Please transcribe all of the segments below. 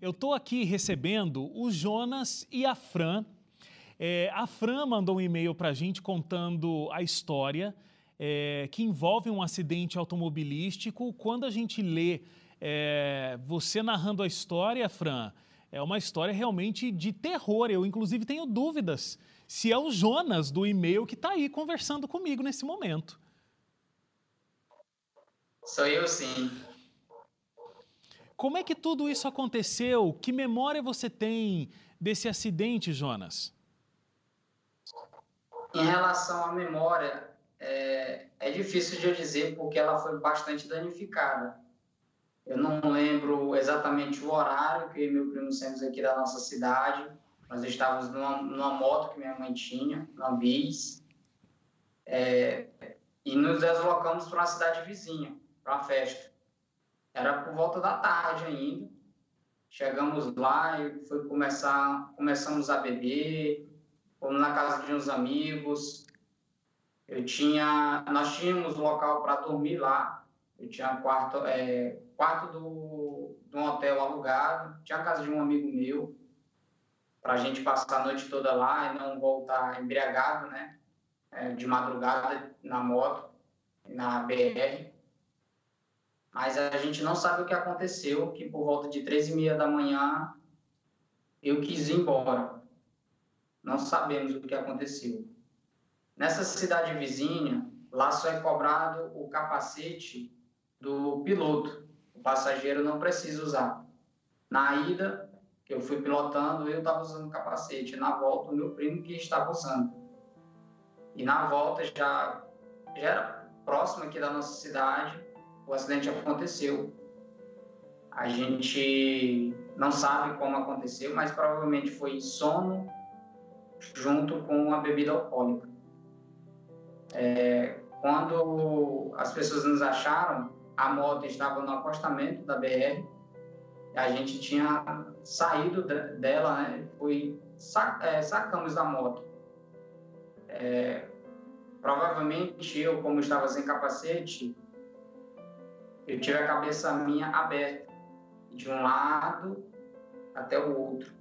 eu estou aqui recebendo o Jonas e a Fran. É, a Fran mandou um e-mail para a gente contando a história é, que envolve um acidente automobilístico. Quando a gente lê é, você narrando a história, Fran, é uma história realmente de terror. Eu, inclusive, tenho dúvidas se é o Jonas do e-mail que está aí conversando comigo nesse momento. Sou eu sim. Como é que tudo isso aconteceu? Que memória você tem desse acidente, Jonas? Em relação à memória, é, é difícil de eu dizer porque ela foi bastante danificada. Eu não lembro exatamente o horário que eu meu primo saímos aqui da nossa cidade. Nós estávamos numa, numa moto que minha mãe tinha, na Bis, é, e nos deslocamos para uma cidade vizinha, para a festa. Era por volta da tarde ainda. Chegamos lá e foi começar, começamos a beber, fomos na casa de uns amigos. Eu tinha, nós tínhamos local para dormir lá. Eu tinha quarto, é, quarto do, de um hotel alugado, tinha a casa de um amigo meu, para a gente passar a noite toda lá e não voltar embriagado, né? É, de madrugada na moto, na BR. Mas a gente não sabe o que aconteceu, que por volta de três e meia da manhã eu quis ir embora. Não sabemos o que aconteceu. Nessa cidade vizinha, lá só é cobrado o capacete do piloto. O passageiro não precisa usar. Na ida, que eu fui pilotando, eu estava usando capacete. Na volta, o meu primo que estava usando. E na volta, já, já era próximo aqui da nossa cidade, o acidente aconteceu. A gente não sabe como aconteceu, mas provavelmente foi sono junto com a bebida alcoólica. É, quando as pessoas nos acharam, a moto estava no acostamento da BR, a gente tinha saído dela, né? Foi, sac, é, sacamos da moto. É, provavelmente eu, como estava sem capacete, eu tive a cabeça minha aberta, de um lado até o outro.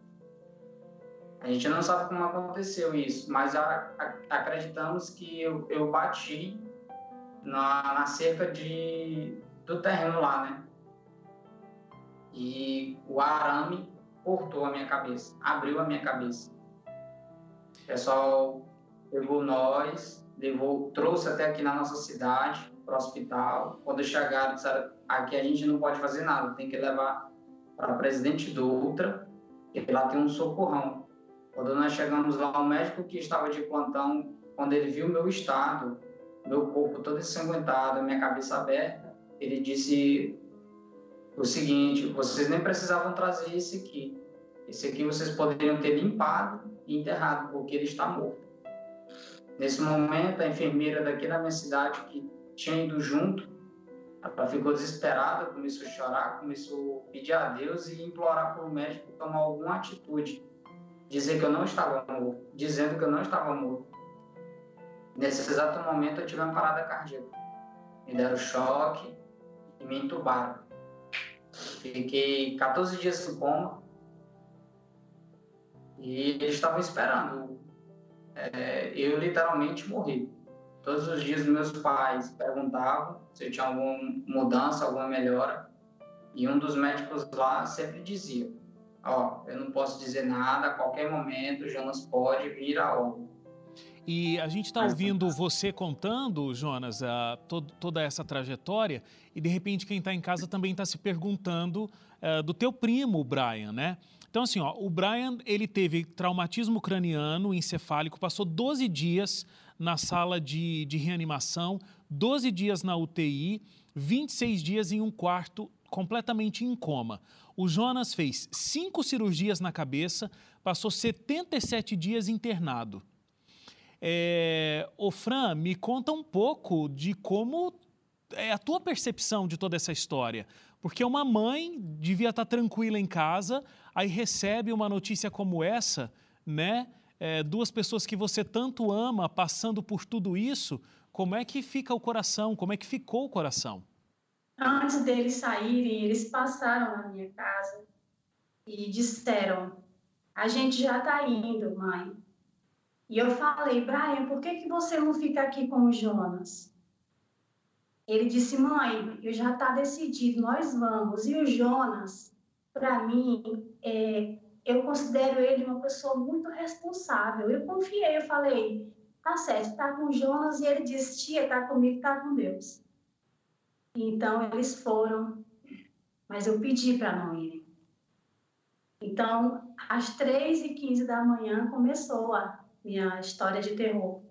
A gente não sabe como aconteceu isso, mas a, a, acreditamos que eu, eu bati na, na, cerca de, do terreno lá, né? E o arame cortou a minha cabeça, abriu a minha cabeça. O pessoal levou nós, levou, trouxe até aqui na nossa cidade, para o hospital. Quando chegaram, disseram, aqui a gente não pode fazer nada, tem que levar para Presidente Dutra, que lá tem um socorrão. Quando nós chegamos lá, o médico que estava de plantão, quando ele viu meu estado, meu corpo todo ensanguentado, minha cabeça aberta, ele disse o seguinte: vocês nem precisavam trazer esse aqui. Esse aqui vocês poderiam ter limpado e enterrado, porque ele está morto. Nesse momento, a enfermeira daqui da minha cidade, que tinha ido junto. Ela ficou desesperada, começou a chorar, começou a pedir a Deus e implorar para o médico tomar alguma atitude, dizer que eu não estava morto, dizendo que eu não estava morto. Nesse exato momento eu tive uma parada cardíaca. Me deram choque e me entubaram. Fiquei 14 dias em coma e eles estavam esperando é, eu literalmente morri. Todos os dias meus pais perguntavam se eu tinha alguma mudança, alguma melhora. E um dos médicos lá sempre dizia: Ó, oh, eu não posso dizer nada, a qualquer momento Jonas pode vir a óbito. E a gente está ouvindo você contando, Jonas, a, todo, toda essa trajetória, e de repente quem está em casa também está se perguntando uh, do teu primo, o Brian, né? Então, assim, ó, o Brian ele teve traumatismo craniano encefálico, passou 12 dias na sala de, de reanimação, 12 dias na UTI, 26 dias em um quarto completamente em coma. O Jonas fez cinco cirurgias na cabeça, passou 77 dias internado. É, o Fran, me conta um pouco de como é a tua percepção de toda essa história. Porque uma mãe devia estar tranquila em casa, aí recebe uma notícia como essa, né? é, duas pessoas que você tanto ama passando por tudo isso, como é que fica o coração? Como é que ficou o coração? Antes deles saírem, eles passaram na minha casa e disseram: A gente já está indo, mãe. E eu falei: Brian, por que, que você não fica aqui com o Jonas? Ele disse: Mãe, eu já está decidido, nós vamos. E o Jonas, para mim, é, eu considero ele uma pessoa muito responsável. Eu confiei, eu falei: Tá certo, tá com Jonas. E ele disse: Tia, tá comigo, tá com Deus. Então eles foram, mas eu pedi para não ir. Então, às 3h15 da manhã começou a minha história de terror.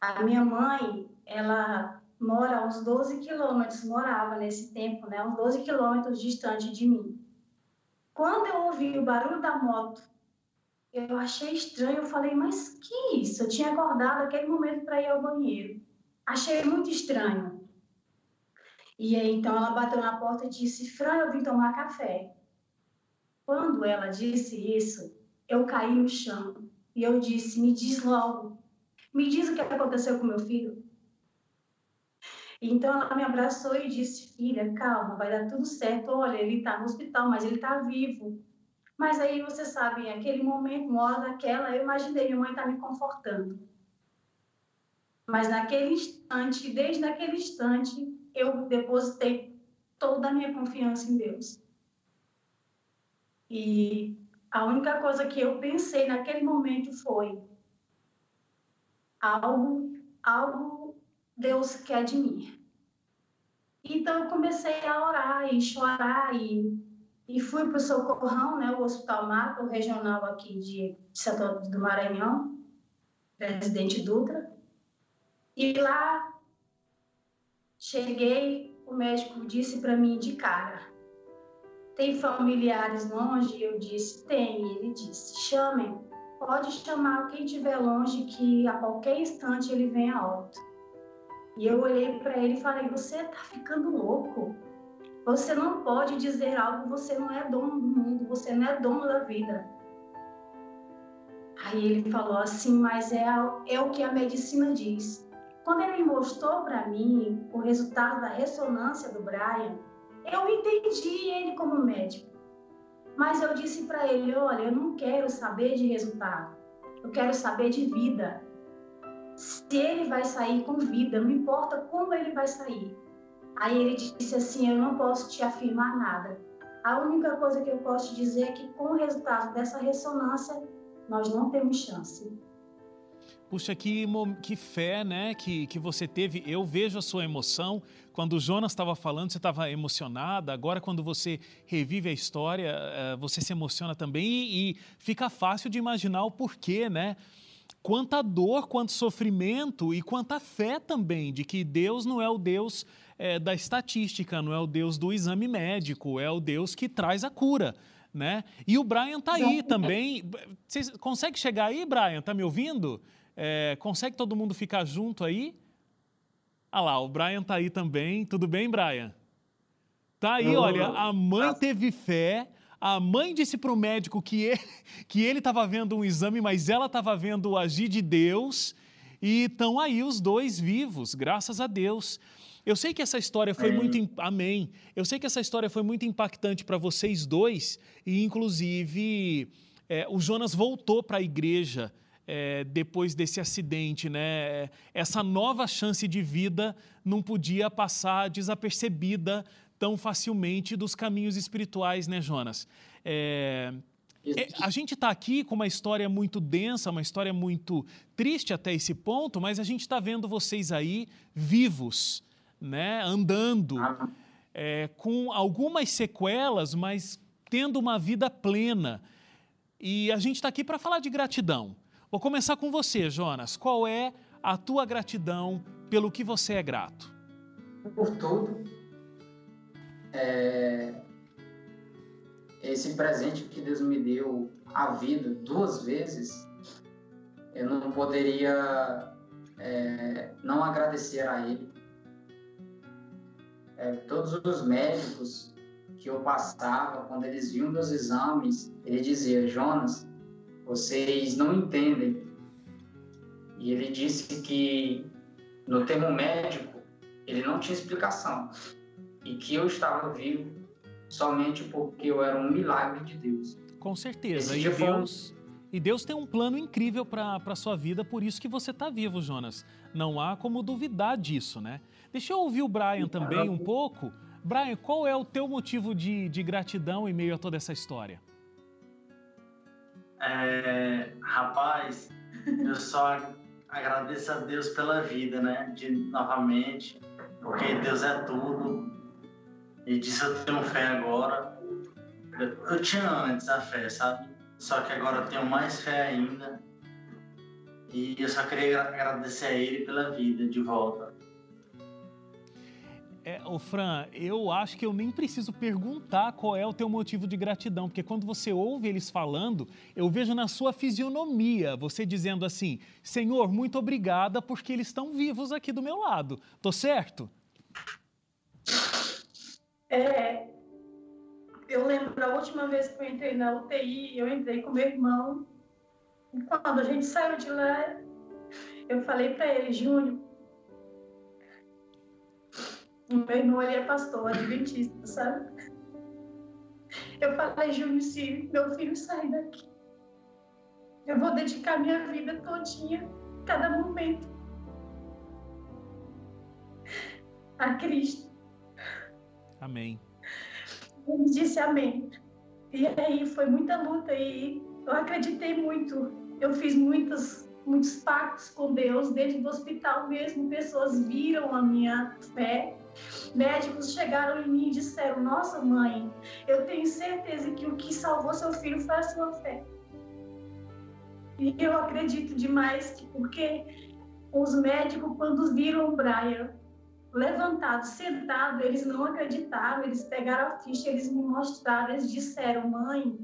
A minha mãe, ela mora a uns 12 quilômetros, morava nesse tempo, né, uns 12 quilômetros distante de mim. Quando eu ouvi o barulho da moto, eu achei estranho, eu falei, mas que isso? Eu tinha acordado aquele momento para ir ao banheiro. Achei muito estranho. E aí, então, ela bateu na porta e disse, Fran, eu vim tomar café. Quando ela disse isso, eu caí no chão e eu disse: Me diz logo, me diz o que aconteceu com meu filho. Então ela me abraçou e disse: Filha, calma, vai dar tudo certo. Olha, ele está no hospital, mas ele está vivo. Mas aí você sabe, aquele momento, uma hora daquela, eu imaginei minha mãe tá me confortando. Mas naquele instante, desde aquele instante, eu depositei toda a minha confiança em Deus. E a única coisa que eu pensei naquele momento foi algo, algo Deus quer de mim. Então eu comecei a orar e chorar e, e fui para o Socorrão, né, o Hospital Macro Regional aqui de, Santo do Maranhão, presidente Dutra. E lá cheguei, o médico disse para mim de cara, tem familiares longe? Eu disse, tem. Ele disse, chamem. Pode chamar quem estiver longe, que a qualquer instante ele vem a. E eu olhei para ele e falei, você está ficando louco. Você não pode dizer algo, você não é dono do mundo, você não é dono da vida. Aí ele falou assim, mas é, é o que a medicina diz. Quando ele mostrou para mim o resultado da ressonância do Brian, eu entendi ele como médico, mas eu disse para ele: olha, eu não quero saber de resultado, eu quero saber de vida. Se ele vai sair com vida, não importa como ele vai sair. Aí ele disse assim: eu não posso te afirmar nada. A única coisa que eu posso te dizer é que com o resultado dessa ressonância, nós não temos chance. Puxa, que, que fé, né, que, que você teve. Eu vejo a sua emoção. Quando o Jonas estava falando, você estava emocionada. Agora, quando você revive a história, eh, você se emociona também e, e fica fácil de imaginar o porquê, né? Quanta dor, quanto sofrimento e quanta fé também de que Deus não é o Deus é, da estatística, não é o Deus do exame médico, é o Deus que traz a cura. Né? E o Brian está aí também. Você consegue chegar aí, Brian? Tá me ouvindo? É, consegue todo mundo ficar junto aí? Ah lá, o Brian tá aí também. Tudo bem, Brian? Tá aí, olha, a mãe teve fé, a mãe disse para o médico que ele, que ele estava vendo um exame, mas ela estava vendo o agir de Deus. E estão aí os dois vivos, graças a Deus. Eu sei que essa história foi muito. Amém. Eu sei que essa história foi muito impactante para vocês dois, e inclusive é, o Jonas voltou para a igreja é, depois desse acidente, né? Essa nova chance de vida não podia passar desapercebida tão facilmente dos caminhos espirituais, né, Jonas? É, é, a gente está aqui com uma história muito densa, uma história muito triste até esse ponto, mas a gente está vendo vocês aí vivos, né, andando, é, com algumas sequelas, mas tendo uma vida plena. E a gente está aqui para falar de gratidão. Vou começar com você, Jonas. Qual é a tua gratidão pelo que você é grato? Por tudo. É... Esse presente que Deus me deu, a vida, duas vezes, eu não poderia é, não agradecer a Ele. É, todos os médicos que eu passava, quando eles viam meus exames, ele dizia, Jonas, vocês não entendem. E ele disse que no termo médico ele não tinha explicação e que eu estava vivo somente porque eu era um milagre de Deus. Com certeza. E Deus, e Deus tem um plano incrível para a sua vida, por isso que você está vivo, Jonas. Não há como duvidar disso, né? Deixa eu ouvir o Brian também um pouco. Brian, qual é o teu motivo de, de gratidão em meio a toda essa história? É, rapaz, eu só agradeço a Deus pela vida, né? De novamente, porque Deus é tudo. E disso eu tenho fé agora. Eu, tinha antes a fé, sabe? Só que agora eu tenho mais fé ainda. E eu só queria agradecer a Ele pela vida de volta. É, Fran, eu acho que eu nem preciso perguntar qual é o teu motivo de gratidão, porque quando você ouve eles falando, eu vejo na sua fisionomia você dizendo assim: Senhor, muito obrigada porque eles estão vivos aqui do meu lado. Tô certo? É, eu lembro da última vez que eu entrei na UTI, eu entrei com meu irmão. E quando a gente saiu de lá, eu falei para ele, Júnior, meu irmão ele é pastor, adventista, sabe? Eu falei, Júnior, se meu filho sair daqui, eu vou dedicar minha vida todinha, cada momento, a Cristo. Amém. Ele disse amém. E aí foi muita luta e eu acreditei muito. Eu fiz muitos, muitos pactos com Deus, desde o hospital mesmo, pessoas viram a minha fé. Médicos chegaram em mim e disseram: Nossa, mãe, eu tenho certeza que o que salvou seu filho foi a sua fé. E eu acredito demais que, porque os médicos, quando viram o Brian, levantado, sentado, eles não acreditaram, eles pegaram a ficha, eles me mostraram, eles disseram, mãe,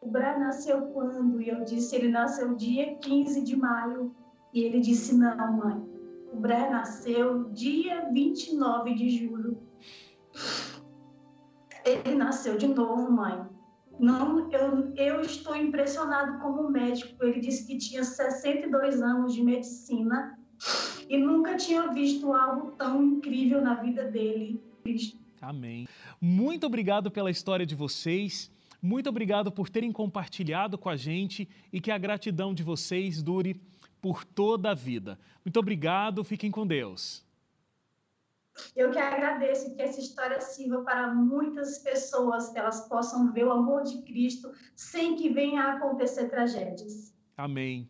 o Brian nasceu quando? E eu disse, ele nasceu dia 15 de maio. E ele disse, não, mãe, o Brian nasceu dia 29 de julho. Ele nasceu de novo, mãe. Não, eu, eu estou impressionado como médico. Ele disse que tinha 62 anos de medicina e nunca tinha visto algo tão incrível na vida dele. Amém. Muito obrigado pela história de vocês. Muito obrigado por terem compartilhado com a gente e que a gratidão de vocês dure por toda a vida. Muito obrigado, fiquem com Deus. Eu que agradeço que essa história sirva para muitas pessoas, que elas possam ver o amor de Cristo sem que venha a acontecer tragédias. Amém.